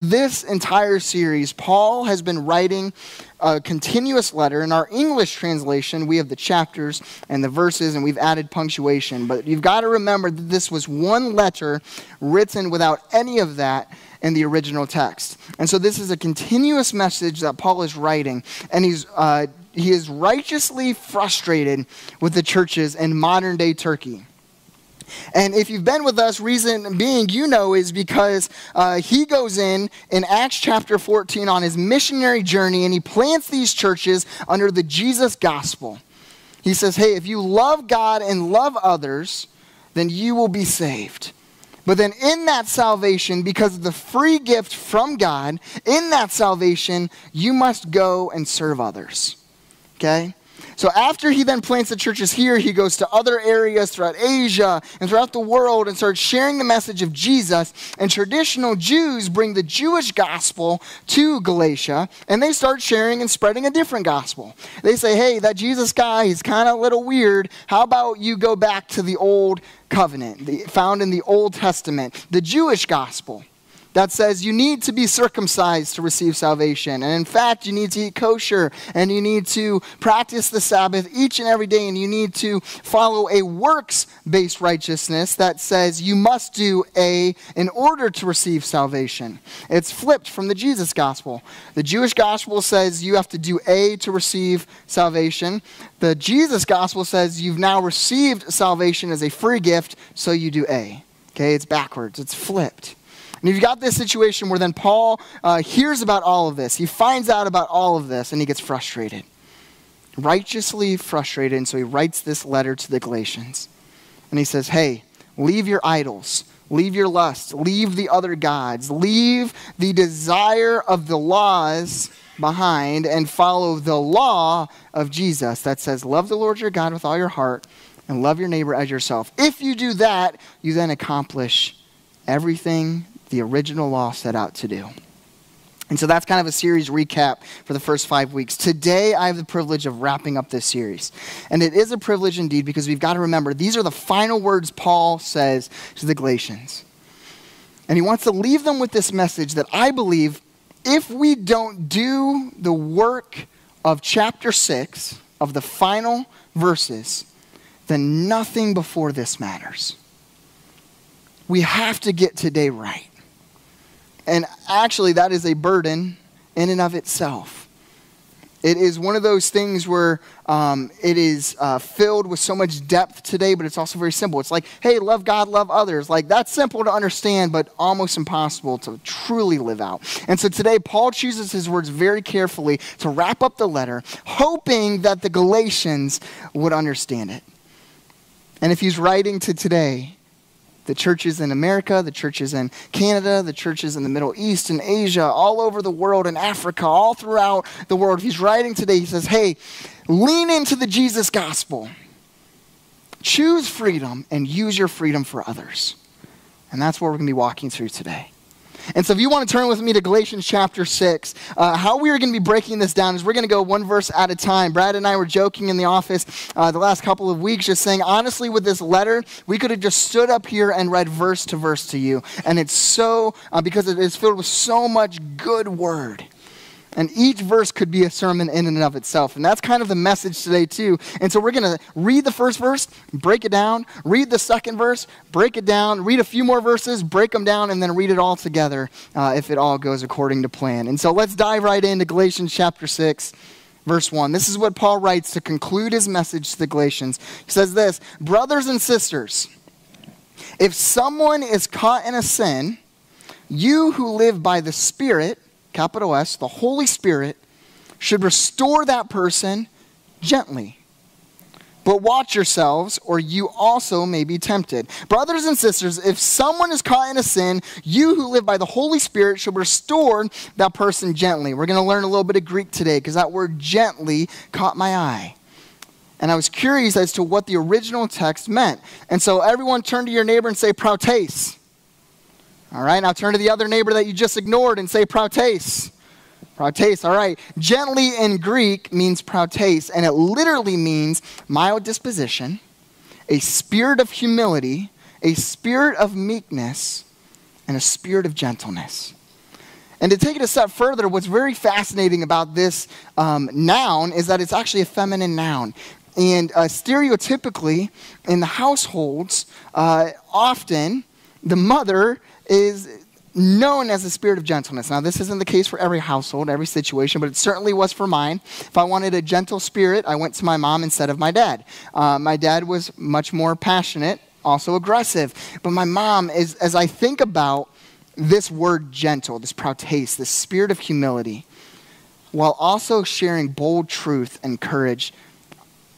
this entire series, Paul has been writing a continuous letter. In our English translation, we have the chapters and the verses, and we've added punctuation. But you've got to remember that this was one letter written without any of that in the original text. And so this is a continuous message that Paul is writing, and he's. Uh, he is righteously frustrated with the churches in modern day Turkey. And if you've been with us, reason being, you know, is because uh, he goes in in Acts chapter 14 on his missionary journey and he plants these churches under the Jesus gospel. He says, hey, if you love God and love others, then you will be saved. But then, in that salvation, because of the free gift from God, in that salvation, you must go and serve others. Okay? So after he then plants the churches here, he goes to other areas throughout Asia and throughout the world and starts sharing the message of Jesus. And traditional Jews bring the Jewish gospel to Galatia and they start sharing and spreading a different gospel. They say, hey, that Jesus guy, he's kind of a little weird. How about you go back to the old covenant found in the Old Testament, the Jewish gospel? That says you need to be circumcised to receive salvation. And in fact, you need to eat kosher and you need to practice the Sabbath each and every day and you need to follow a works based righteousness that says you must do A in order to receive salvation. It's flipped from the Jesus gospel. The Jewish gospel says you have to do A to receive salvation. The Jesus gospel says you've now received salvation as a free gift, so you do A. Okay, it's backwards, it's flipped. And you've got this situation where then Paul uh, hears about all of this. He finds out about all of this and he gets frustrated. Righteously frustrated. And so he writes this letter to the Galatians. And he says, Hey, leave your idols, leave your lusts. leave the other gods, leave the desire of the laws behind and follow the law of Jesus that says, Love the Lord your God with all your heart and love your neighbor as yourself. If you do that, you then accomplish everything the original law set out to do. And so that's kind of a series recap for the first five weeks. Today, I have the privilege of wrapping up this series. And it is a privilege indeed because we've got to remember these are the final words Paul says to the Galatians. And he wants to leave them with this message that I believe if we don't do the work of chapter 6, of the final verses, then nothing before this matters. We have to get today right. And actually, that is a burden in and of itself. It is one of those things where um, it is uh, filled with so much depth today, but it's also very simple. It's like, hey, love God, love others. Like, that's simple to understand, but almost impossible to truly live out. And so today, Paul chooses his words very carefully to wrap up the letter, hoping that the Galatians would understand it. And if he's writing to today, the churches in America, the churches in Canada, the churches in the Middle East and Asia, all over the world, in Africa, all throughout the world. He's writing today, he says, hey, lean into the Jesus gospel. Choose freedom and use your freedom for others. And that's what we're going to be walking through today. And so, if you want to turn with me to Galatians chapter 6, uh, how we are going to be breaking this down is we're going to go one verse at a time. Brad and I were joking in the office uh, the last couple of weeks, just saying, honestly, with this letter, we could have just stood up here and read verse to verse to you. And it's so, uh, because it is filled with so much good word. And each verse could be a sermon in and of itself. And that's kind of the message today, too. And so we're going to read the first verse, break it down, read the second verse, break it down, read a few more verses, break them down, and then read it all together uh, if it all goes according to plan. And so let's dive right into Galatians chapter 6. Verse 1. This is what Paul writes to conclude his message to the Galatians. He says this Brothers and sisters, if someone is caught in a sin, you who live by the Spirit, capital S, the Holy Spirit, should restore that person gently. But watch yourselves, or you also may be tempted. Brothers and sisters, if someone is caught in a sin, you who live by the Holy Spirit should restore that person gently. We're going to learn a little bit of Greek today because that word gently caught my eye. And I was curious as to what the original text meant. And so everyone turn to your neighbor and say, prautes. All right, now turn to the other neighbor that you just ignored and say prautes. Prautes, all right. Gently in Greek means prautes, and it literally means mild disposition, a spirit of humility, a spirit of meekness, and a spirit of gentleness. And to take it a step further, what's very fascinating about this um, noun is that it's actually a feminine noun. And uh, stereotypically, in the households, uh, often the mother is known as the spirit of gentleness. Now, this isn't the case for every household, every situation, but it certainly was for mine. If I wanted a gentle spirit, I went to my mom instead of my dad. Uh, my dad was much more passionate, also aggressive. But my mom is, as I think about this word gentle, this prautes, this spirit of humility, while also sharing bold truth and courage,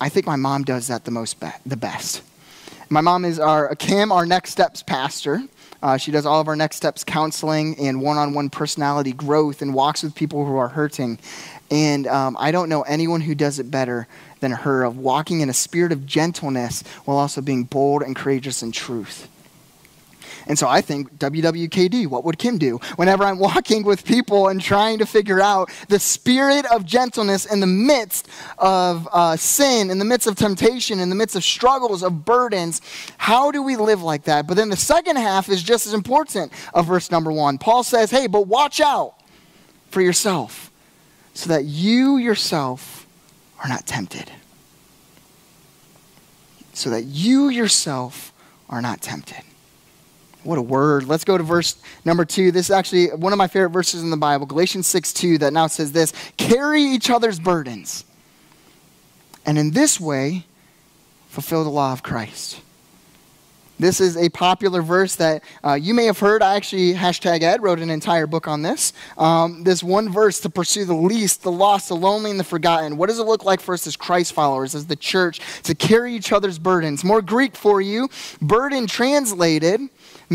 I think my mom does that the most, be- the best. My mom is our Kim, our next steps pastor. Uh, she does all of our next steps counseling and one on one personality growth and walks with people who are hurting. And um, I don't know anyone who does it better than her of walking in a spirit of gentleness while also being bold and courageous in truth. And so I think WWKD, what would Kim do? Whenever I'm walking with people and trying to figure out the spirit of gentleness in the midst of uh, sin, in the midst of temptation, in the midst of struggles, of burdens, how do we live like that? But then the second half is just as important of verse number one. Paul says, hey, but watch out for yourself so that you yourself are not tempted. So that you yourself are not tempted. What a word. Let's go to verse number two. This is actually one of my favorite verses in the Bible, Galatians 6 2, that now says this Carry each other's burdens, and in this way, fulfill the law of Christ. This is a popular verse that uh, you may have heard. I actually, hashtag Ed, wrote an entire book on this. Um, this one verse to pursue the least, the lost, the lonely, and the forgotten. What does it look like for us as Christ followers, as the church, to carry each other's burdens? More Greek for you. Burden translated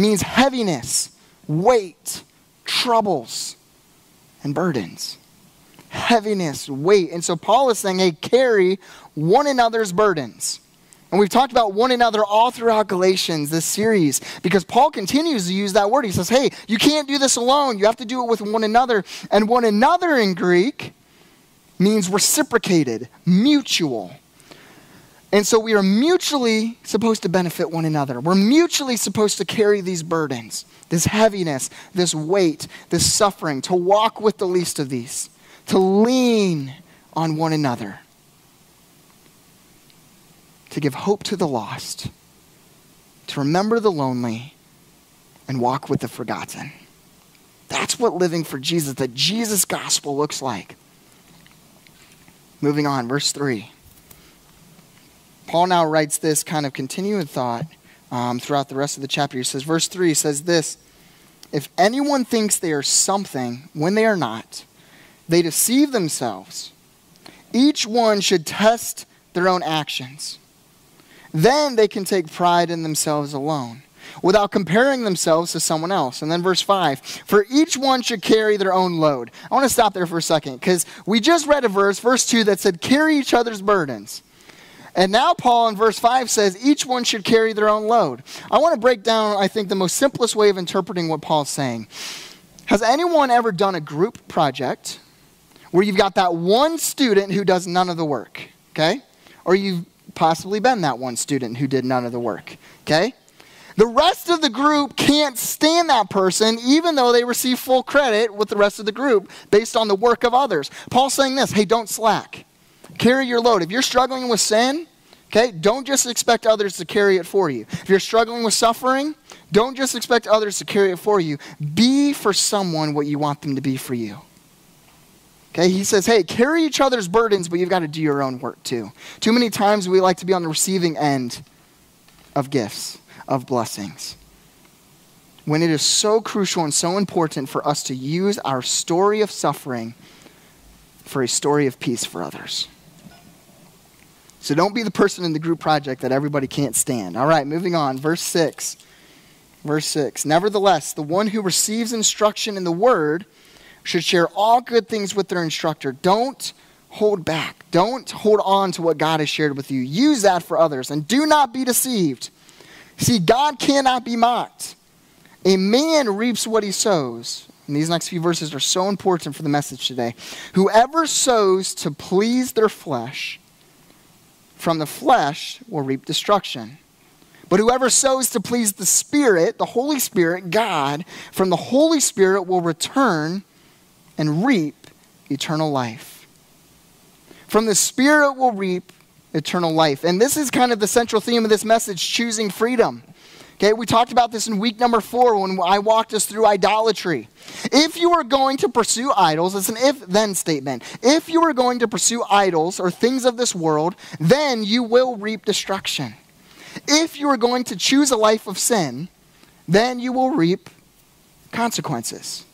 means heaviness, weight, troubles, and burdens. Heaviness, weight. And so Paul is saying, hey, carry one another's burdens. And we've talked about one another all throughout Galatians, this series, because Paul continues to use that word. He says, hey, you can't do this alone. You have to do it with one another. And one another in Greek means reciprocated, mutual. And so we are mutually supposed to benefit one another. We're mutually supposed to carry these burdens, this heaviness, this weight, this suffering, to walk with the least of these, to lean on one another, to give hope to the lost, to remember the lonely, and walk with the forgotten. That's what living for Jesus, the Jesus gospel looks like. Moving on, verse 3. Paul now writes this kind of continuing thought um, throughout the rest of the chapter. He says, verse 3 says this If anyone thinks they are something when they are not, they deceive themselves. Each one should test their own actions. Then they can take pride in themselves alone without comparing themselves to someone else. And then verse 5 For each one should carry their own load. I want to stop there for a second because we just read a verse, verse 2, that said, Carry each other's burdens. And now Paul in verse 5 says each one should carry their own load. I want to break down, I think, the most simplest way of interpreting what Paul's saying. Has anyone ever done a group project where you've got that one student who does none of the work? Okay? Or you've possibly been that one student who did none of the work. Okay? The rest of the group can't stand that person, even though they receive full credit with the rest of the group based on the work of others. Paul's saying this hey, don't slack. Carry your load. If you're struggling with sin, okay, don't just expect others to carry it for you. If you're struggling with suffering, don't just expect others to carry it for you. Be for someone what you want them to be for you. Okay, he says, hey, carry each other's burdens, but you've got to do your own work too. Too many times we like to be on the receiving end of gifts, of blessings. When it is so crucial and so important for us to use our story of suffering for a story of peace for others. So don't be the person in the group project that everybody can't stand. All right, moving on. Verse 6. Verse 6. Nevertheless, the one who receives instruction in the word should share all good things with their instructor. Don't hold back. Don't hold on to what God has shared with you. Use that for others and do not be deceived. See, God cannot be mocked. A man reaps what he sows. And these next few verses are so important for the message today. Whoever sows to please their flesh, from the flesh will reap destruction. But whoever sows to please the Spirit, the Holy Spirit, God, from the Holy Spirit will return and reap eternal life. From the Spirit will reap eternal life. And this is kind of the central theme of this message choosing freedom. Okay, we talked about this in week number four when I walked us through idolatry. If you are going to pursue idols, it's an if then statement. If you are going to pursue idols or things of this world, then you will reap destruction. If you are going to choose a life of sin, then you will reap consequences.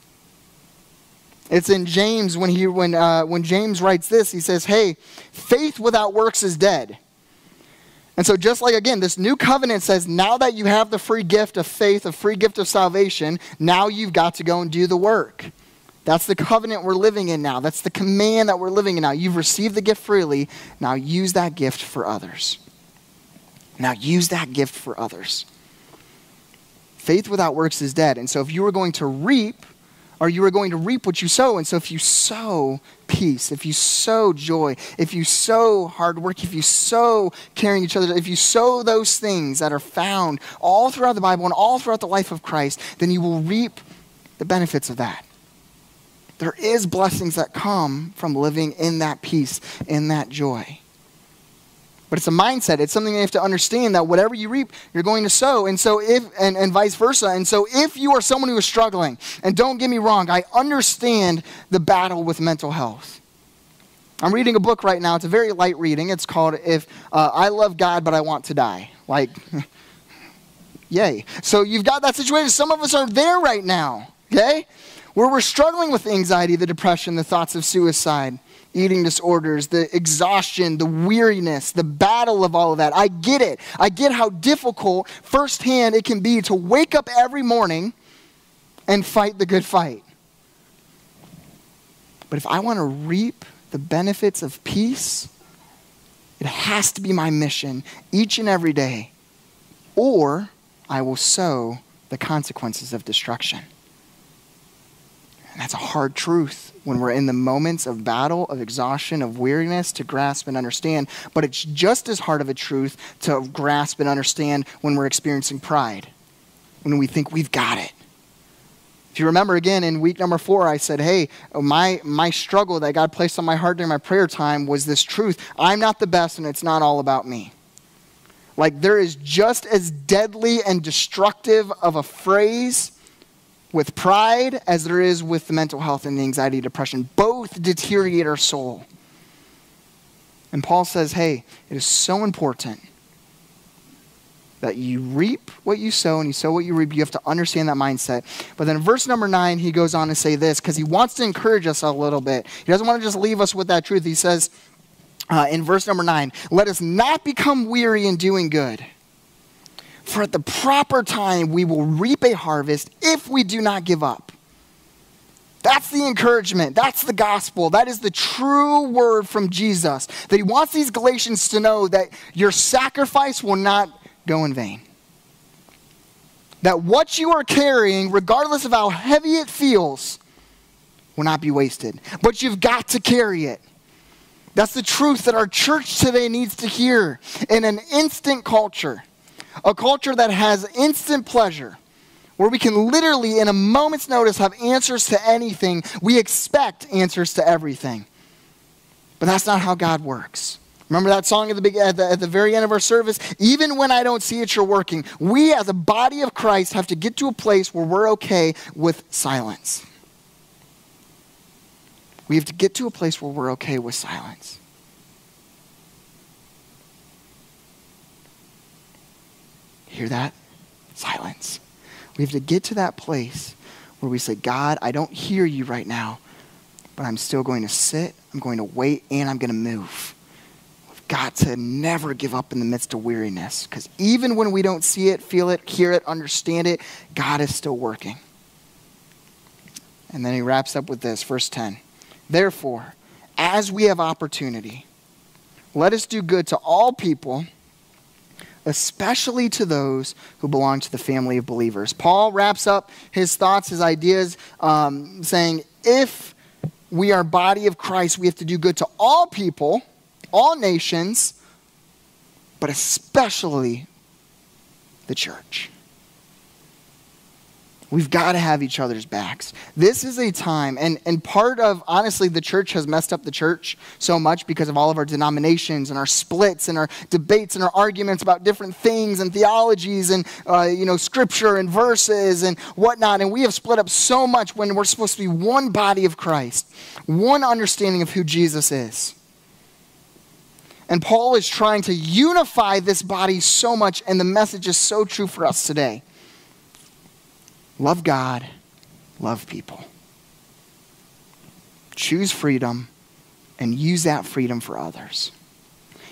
It's in James when, he, when, uh, when James writes this, he says, Hey, faith without works is dead. And so, just like again, this new covenant says, now that you have the free gift of faith, a free gift of salvation, now you've got to go and do the work. That's the covenant we're living in now. That's the command that we're living in now. You've received the gift freely. Now use that gift for others. Now use that gift for others. Faith without works is dead. And so, if you were going to reap or you are going to reap what you sow. And so if you sow peace, if you sow joy, if you sow hard work, if you sow caring each other, if you sow those things that are found all throughout the Bible and all throughout the life of Christ, then you will reap the benefits of that. There is blessings that come from living in that peace, in that joy. But it's a mindset. It's something you have to understand that whatever you reap, you're going to sow. And so if and, and vice versa. And so if you are someone who is struggling, and don't get me wrong, I understand the battle with mental health. I'm reading a book right now. It's a very light reading. It's called If uh, I Love God But I Want to Die. Like, yay. So you've got that situation. Some of us are there right now, okay? Where we're struggling with anxiety, the depression, the thoughts of suicide eating disorders, the exhaustion, the weariness, the battle of all of that. I get it. I get how difficult firsthand it can be to wake up every morning and fight the good fight. But if I want to reap the benefits of peace, it has to be my mission each and every day, or I will sow the consequences of destruction. And that's a hard truth when we're in the moments of battle, of exhaustion, of weariness to grasp and understand. But it's just as hard of a truth to grasp and understand when we're experiencing pride, when we think we've got it. If you remember again in week number four, I said, hey, my, my struggle that God placed on my heart during my prayer time was this truth I'm not the best and it's not all about me. Like, there is just as deadly and destructive of a phrase with pride as there is with the mental health and the anxiety depression. Both deteriorate our soul. And Paul says, hey, it is so important that you reap what you sow and you sow what you reap. You have to understand that mindset. But then verse number nine, he goes on to say this because he wants to encourage us a little bit. He doesn't want to just leave us with that truth. He says uh, in verse number nine, let us not become weary in doing good. For at the proper time, we will reap a harvest if we do not give up. That's the encouragement. That's the gospel. That is the true word from Jesus. That he wants these Galatians to know that your sacrifice will not go in vain. That what you are carrying, regardless of how heavy it feels, will not be wasted. But you've got to carry it. That's the truth that our church today needs to hear in an instant culture a culture that has instant pleasure, where we can literally, in a moment's notice, have answers to anything. We expect answers to everything. But that's not how God works. Remember that song at the, big, at the, at the very end of our service? Even when I don't see it, you're working. We, as a body of Christ, have to get to a place where we're okay with silence. We have to get to a place where we're okay with silence. Hear that? Silence. We have to get to that place where we say, God, I don't hear you right now, but I'm still going to sit, I'm going to wait, and I'm going to move. We've got to never give up in the midst of weariness because even when we don't see it, feel it, hear it, understand it, God is still working. And then he wraps up with this, verse 10. Therefore, as we have opportunity, let us do good to all people especially to those who belong to the family of believers. Paul wraps up his thoughts, his ideas, um, saying, if we are body of Christ, we have to do good to all people, all nations, but especially the church. We've got to have each other's backs. This is a time, and, and part of, honestly, the church has messed up the church so much because of all of our denominations and our splits and our debates and our arguments about different things and theologies and, uh, you know, scripture and verses and whatnot. And we have split up so much when we're supposed to be one body of Christ, one understanding of who Jesus is. And Paul is trying to unify this body so much, and the message is so true for us today. Love God, love people. Choose freedom and use that freedom for others.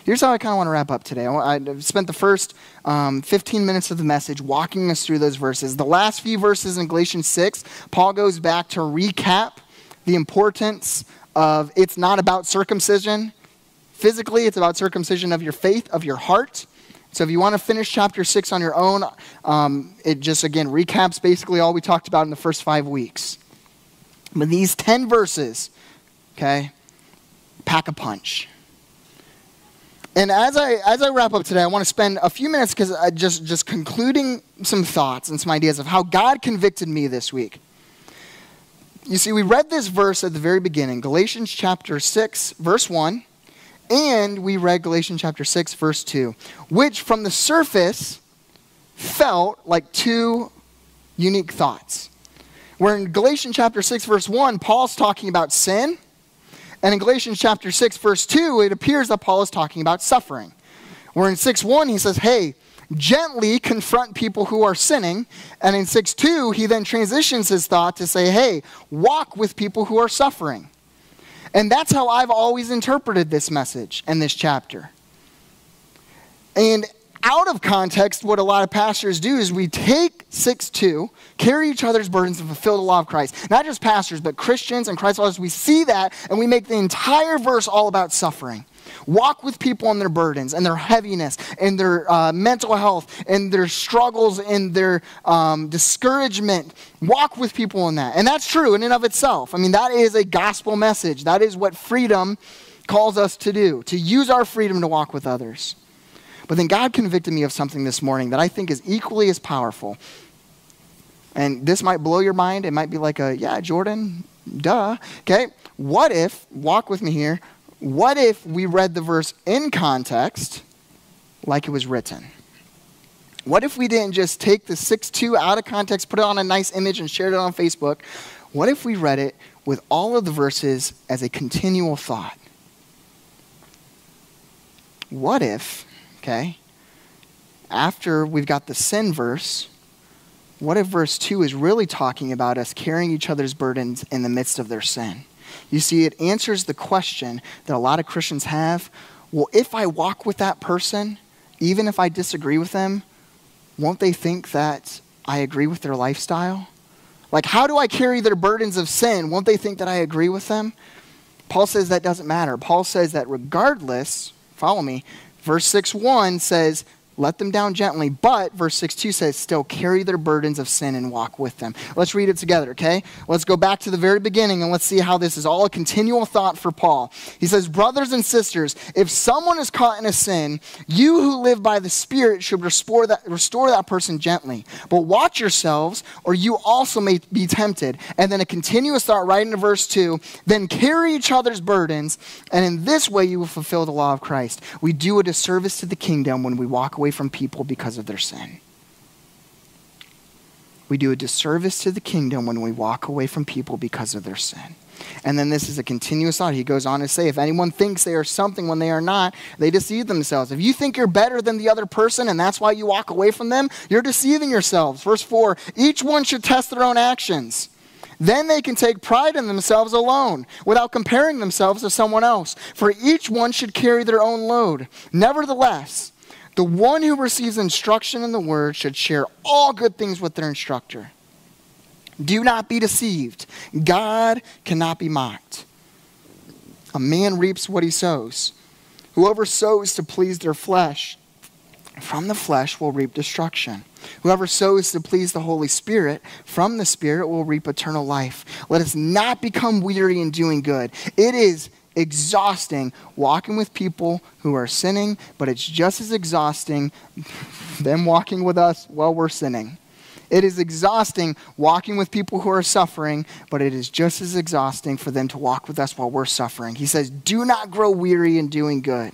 Here's how I kind of want to wrap up today. I spent the first um, 15 minutes of the message walking us through those verses. The last few verses in Galatians 6, Paul goes back to recap the importance of it's not about circumcision physically, it's about circumcision of your faith, of your heart. So if you want to finish chapter 6 on your own, um, it just, again, recaps basically all we talked about in the first five weeks. But these 10 verses, okay, pack a punch. And as I, as I wrap up today, I want to spend a few minutes because I just, just concluding some thoughts and some ideas of how God convicted me this week. You see, we read this verse at the very beginning, Galatians chapter 6, verse 1. And we read Galatians chapter 6, verse 2, which from the surface felt like two unique thoughts. Where in Galatians chapter 6, verse 1, Paul's talking about sin. And in Galatians chapter 6, verse 2, it appears that Paul is talking about suffering. Where in 6 1, he says, hey, gently confront people who are sinning. And in 6 2, he then transitions his thought to say, hey, walk with people who are suffering. And that's how I've always interpreted this message and this chapter. And out of context, what a lot of pastors do is we take 6 2, carry each other's burdens, and fulfill the law of Christ. Not just pastors, but Christians and Christ followers. We see that, and we make the entire verse all about suffering. Walk with people on their burdens and their heaviness and their uh, mental health and their struggles and their um, discouragement. Walk with people in that. And that's true in and of itself. I mean, that is a gospel message. That is what freedom calls us to do, to use our freedom to walk with others. But then God convicted me of something this morning that I think is equally as powerful. And this might blow your mind. It might be like a, yeah, Jordan, duh. Okay? What if, walk with me here, what if we read the verse in context like it was written? What if we didn't just take the 6 2 out of context, put it on a nice image, and shared it on Facebook? What if we read it with all of the verses as a continual thought? What if, okay, after we've got the sin verse, what if verse 2 is really talking about us carrying each other's burdens in the midst of their sin? You see, it answers the question that a lot of Christians have well, if I walk with that person, even if I disagree with them, won't they think that I agree with their lifestyle? Like, how do I carry their burdens of sin? Won't they think that I agree with them? Paul says that doesn't matter. Paul says that regardless, follow me, verse 6 1 says, let them down gently, but verse 6 2 says, still carry their burdens of sin and walk with them. Let's read it together, okay? Let's go back to the very beginning and let's see how this is all a continual thought for Paul. He says, Brothers and sisters, if someone is caught in a sin, you who live by the Spirit should restore that, restore that person gently. But watch yourselves, or you also may be tempted. And then a continuous thought right into verse 2 then carry each other's burdens, and in this way you will fulfill the law of Christ. We do a disservice to the kingdom when we walk away from people because of their sin. We do a disservice to the kingdom when we walk away from people because of their sin. And then this is a continuous thought. He goes on to say, if anyone thinks they are something when they are not, they deceive themselves. If you think you're better than the other person and that's why you walk away from them, you're deceiving yourselves. Verse 4 each one should test their own actions. Then they can take pride in themselves alone without comparing themselves to someone else. For each one should carry their own load. Nevertheless, the one who receives instruction in the word should share all good things with their instructor. Do not be deceived. God cannot be mocked. A man reaps what he sows. Whoever sows to please their flesh, from the flesh will reap destruction. Whoever sows to please the Holy Spirit, from the Spirit will reap eternal life. Let us not become weary in doing good. It is exhausting walking with people who are sinning, but it's just as exhausting them walking with us while we're sinning. It is exhausting walking with people who are suffering, but it is just as exhausting for them to walk with us while we're suffering. He says, Do not grow weary in doing good.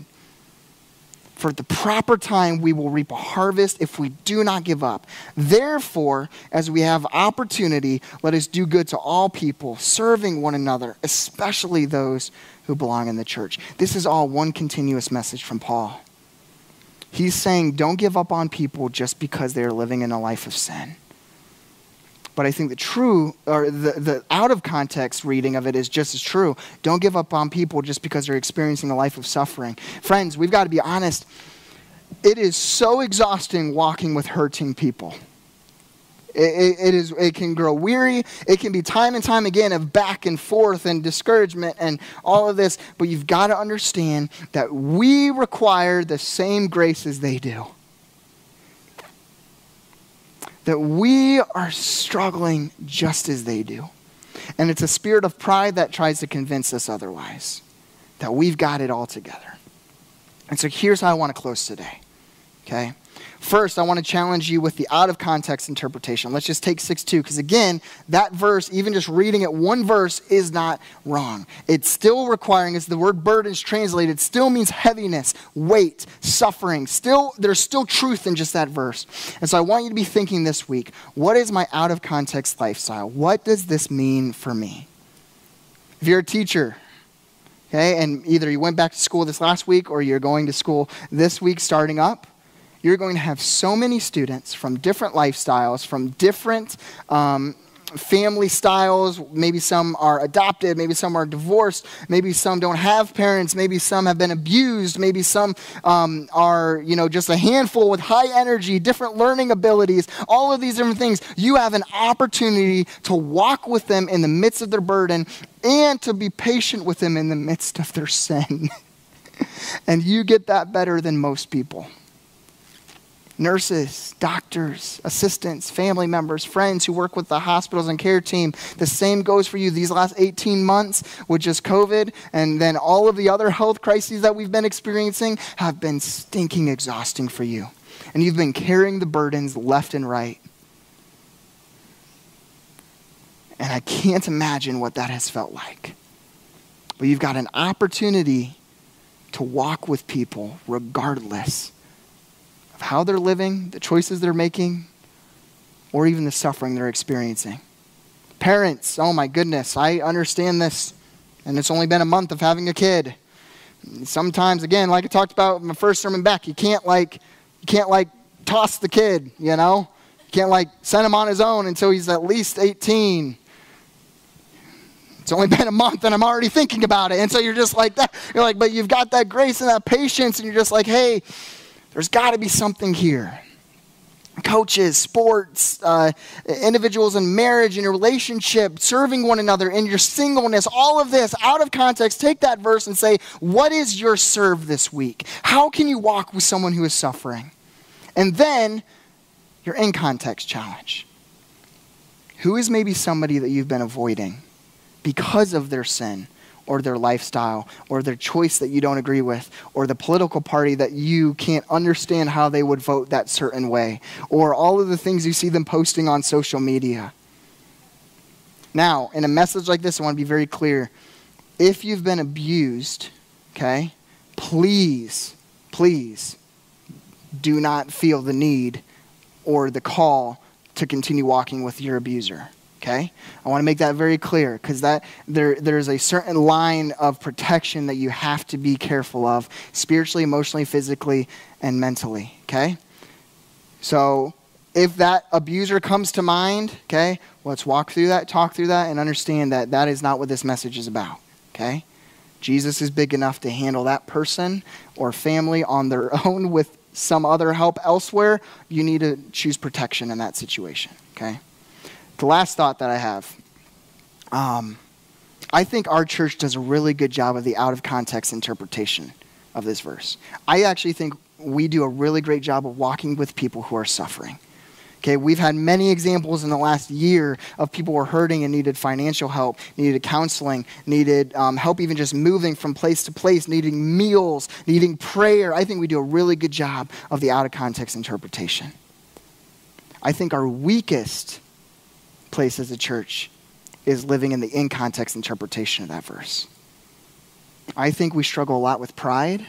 For the proper time, we will reap a harvest if we do not give up. Therefore, as we have opportunity, let us do good to all people, serving one another, especially those who belong in the church. This is all one continuous message from Paul. He's saying, don't give up on people just because they're living in a life of sin. But I think the true, or the, the out of context reading of it is just as true. Don't give up on people just because they're experiencing a life of suffering. Friends, we've got to be honest. It is so exhausting walking with hurting people. It, it, it, is, it can grow weary. It can be time and time again of back and forth and discouragement and all of this. But you've got to understand that we require the same grace as they do that we are struggling just as they do. And it's a spirit of pride that tries to convince us otherwise, that we've got it all together. And so here's how I want to close today. Okay? First, I want to challenge you with the out of context interpretation. Let's just take 6 2, because again, that verse, even just reading it one verse, is not wrong. It's still requiring, as the word burden is translated, still means heaviness, weight, suffering. Still, there's still truth in just that verse. And so I want you to be thinking this week what is my out of context lifestyle? What does this mean for me? If you're a teacher, okay, and either you went back to school this last week or you're going to school this week starting up, you're going to have so many students from different lifestyles, from different um, family styles. Maybe some are adopted, maybe some are divorced, maybe some don't have parents, maybe some have been abused, maybe some um, are, you know, just a handful with high energy, different learning abilities, all of these different things. You have an opportunity to walk with them in the midst of their burden and to be patient with them in the midst of their sin. and you get that better than most people nurses, doctors, assistants, family members, friends who work with the hospitals and care team. The same goes for you these last 18 months with just COVID and then all of the other health crises that we've been experiencing have been stinking exhausting for you. And you've been carrying the burdens left and right. And I can't imagine what that has felt like. But you've got an opportunity to walk with people regardless of how they're living, the choices they're making, or even the suffering they're experiencing. Parents, oh my goodness, I understand this, and it's only been a month of having a kid. Sometimes, again, like I talked about in my first sermon back, you can't like, you can't like toss the kid, you know? You can't like send him on his own until he's at least 18. It's only been a month and I'm already thinking about it. And so you're just like that. You're like, but you've got that grace and that patience, and you're just like, hey, there's got to be something here. Coaches, sports, uh, individuals in marriage, in your relationship, serving one another, in your singleness, all of this out of context, take that verse and say, What is your serve this week? How can you walk with someone who is suffering? And then your in context challenge. Who is maybe somebody that you've been avoiding because of their sin? Or their lifestyle or their choice that you don't agree with or the political party that you can't understand how they would vote that certain way or all of the things you see them posting on social media. Now, in a message like this, I want to be very clear. If you've been abused, okay, please, please do not feel the need or the call to continue walking with your abuser. Okay? I want to make that very clear because that there, there's a certain line of protection that you have to be careful of spiritually, emotionally, physically, and mentally. Okay? So if that abuser comes to mind, okay, let's walk through that, talk through that, and understand that that is not what this message is about. Okay? Jesus is big enough to handle that person or family on their own with some other help elsewhere. You need to choose protection in that situation. Okay? The last thought that I have um, I think our church does a really good job of the out of context interpretation of this verse. I actually think we do a really great job of walking with people who are suffering. Okay, we've had many examples in the last year of people who are hurting and needed financial help, needed counseling, needed um, help even just moving from place to place, needing meals, needing prayer. I think we do a really good job of the out of context interpretation. I think our weakest place as a church is living in the in context interpretation of that verse. I think we struggle a lot with pride,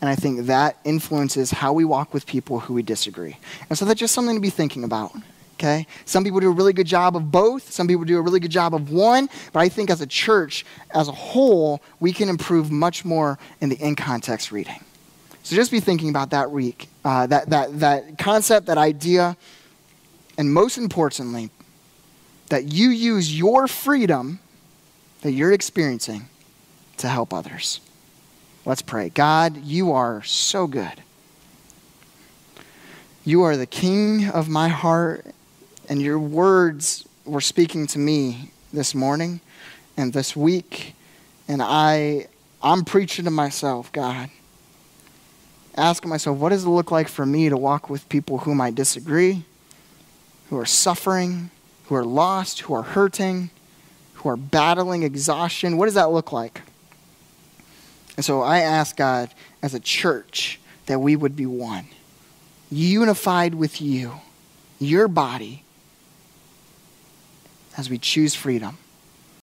and I think that influences how we walk with people who we disagree. And so that's just something to be thinking about. Okay? Some people do a really good job of both. Some people do a really good job of one. But I think as a church, as a whole, we can improve much more in the in context reading. So just be thinking about that week, uh, that, that, that concept, that idea, and most importantly, that you use your freedom that you're experiencing to help others. Let's pray. God, you are so good. You are the king of my heart, and your words were speaking to me this morning and this week, and I, I'm preaching to myself, God. Asking myself, what does it look like for me to walk with people whom I disagree, who are suffering, who are lost, who are hurting, who are battling exhaustion? What does that look like? And so I ask God as a church that we would be one, unified with you, your body, as we choose freedom.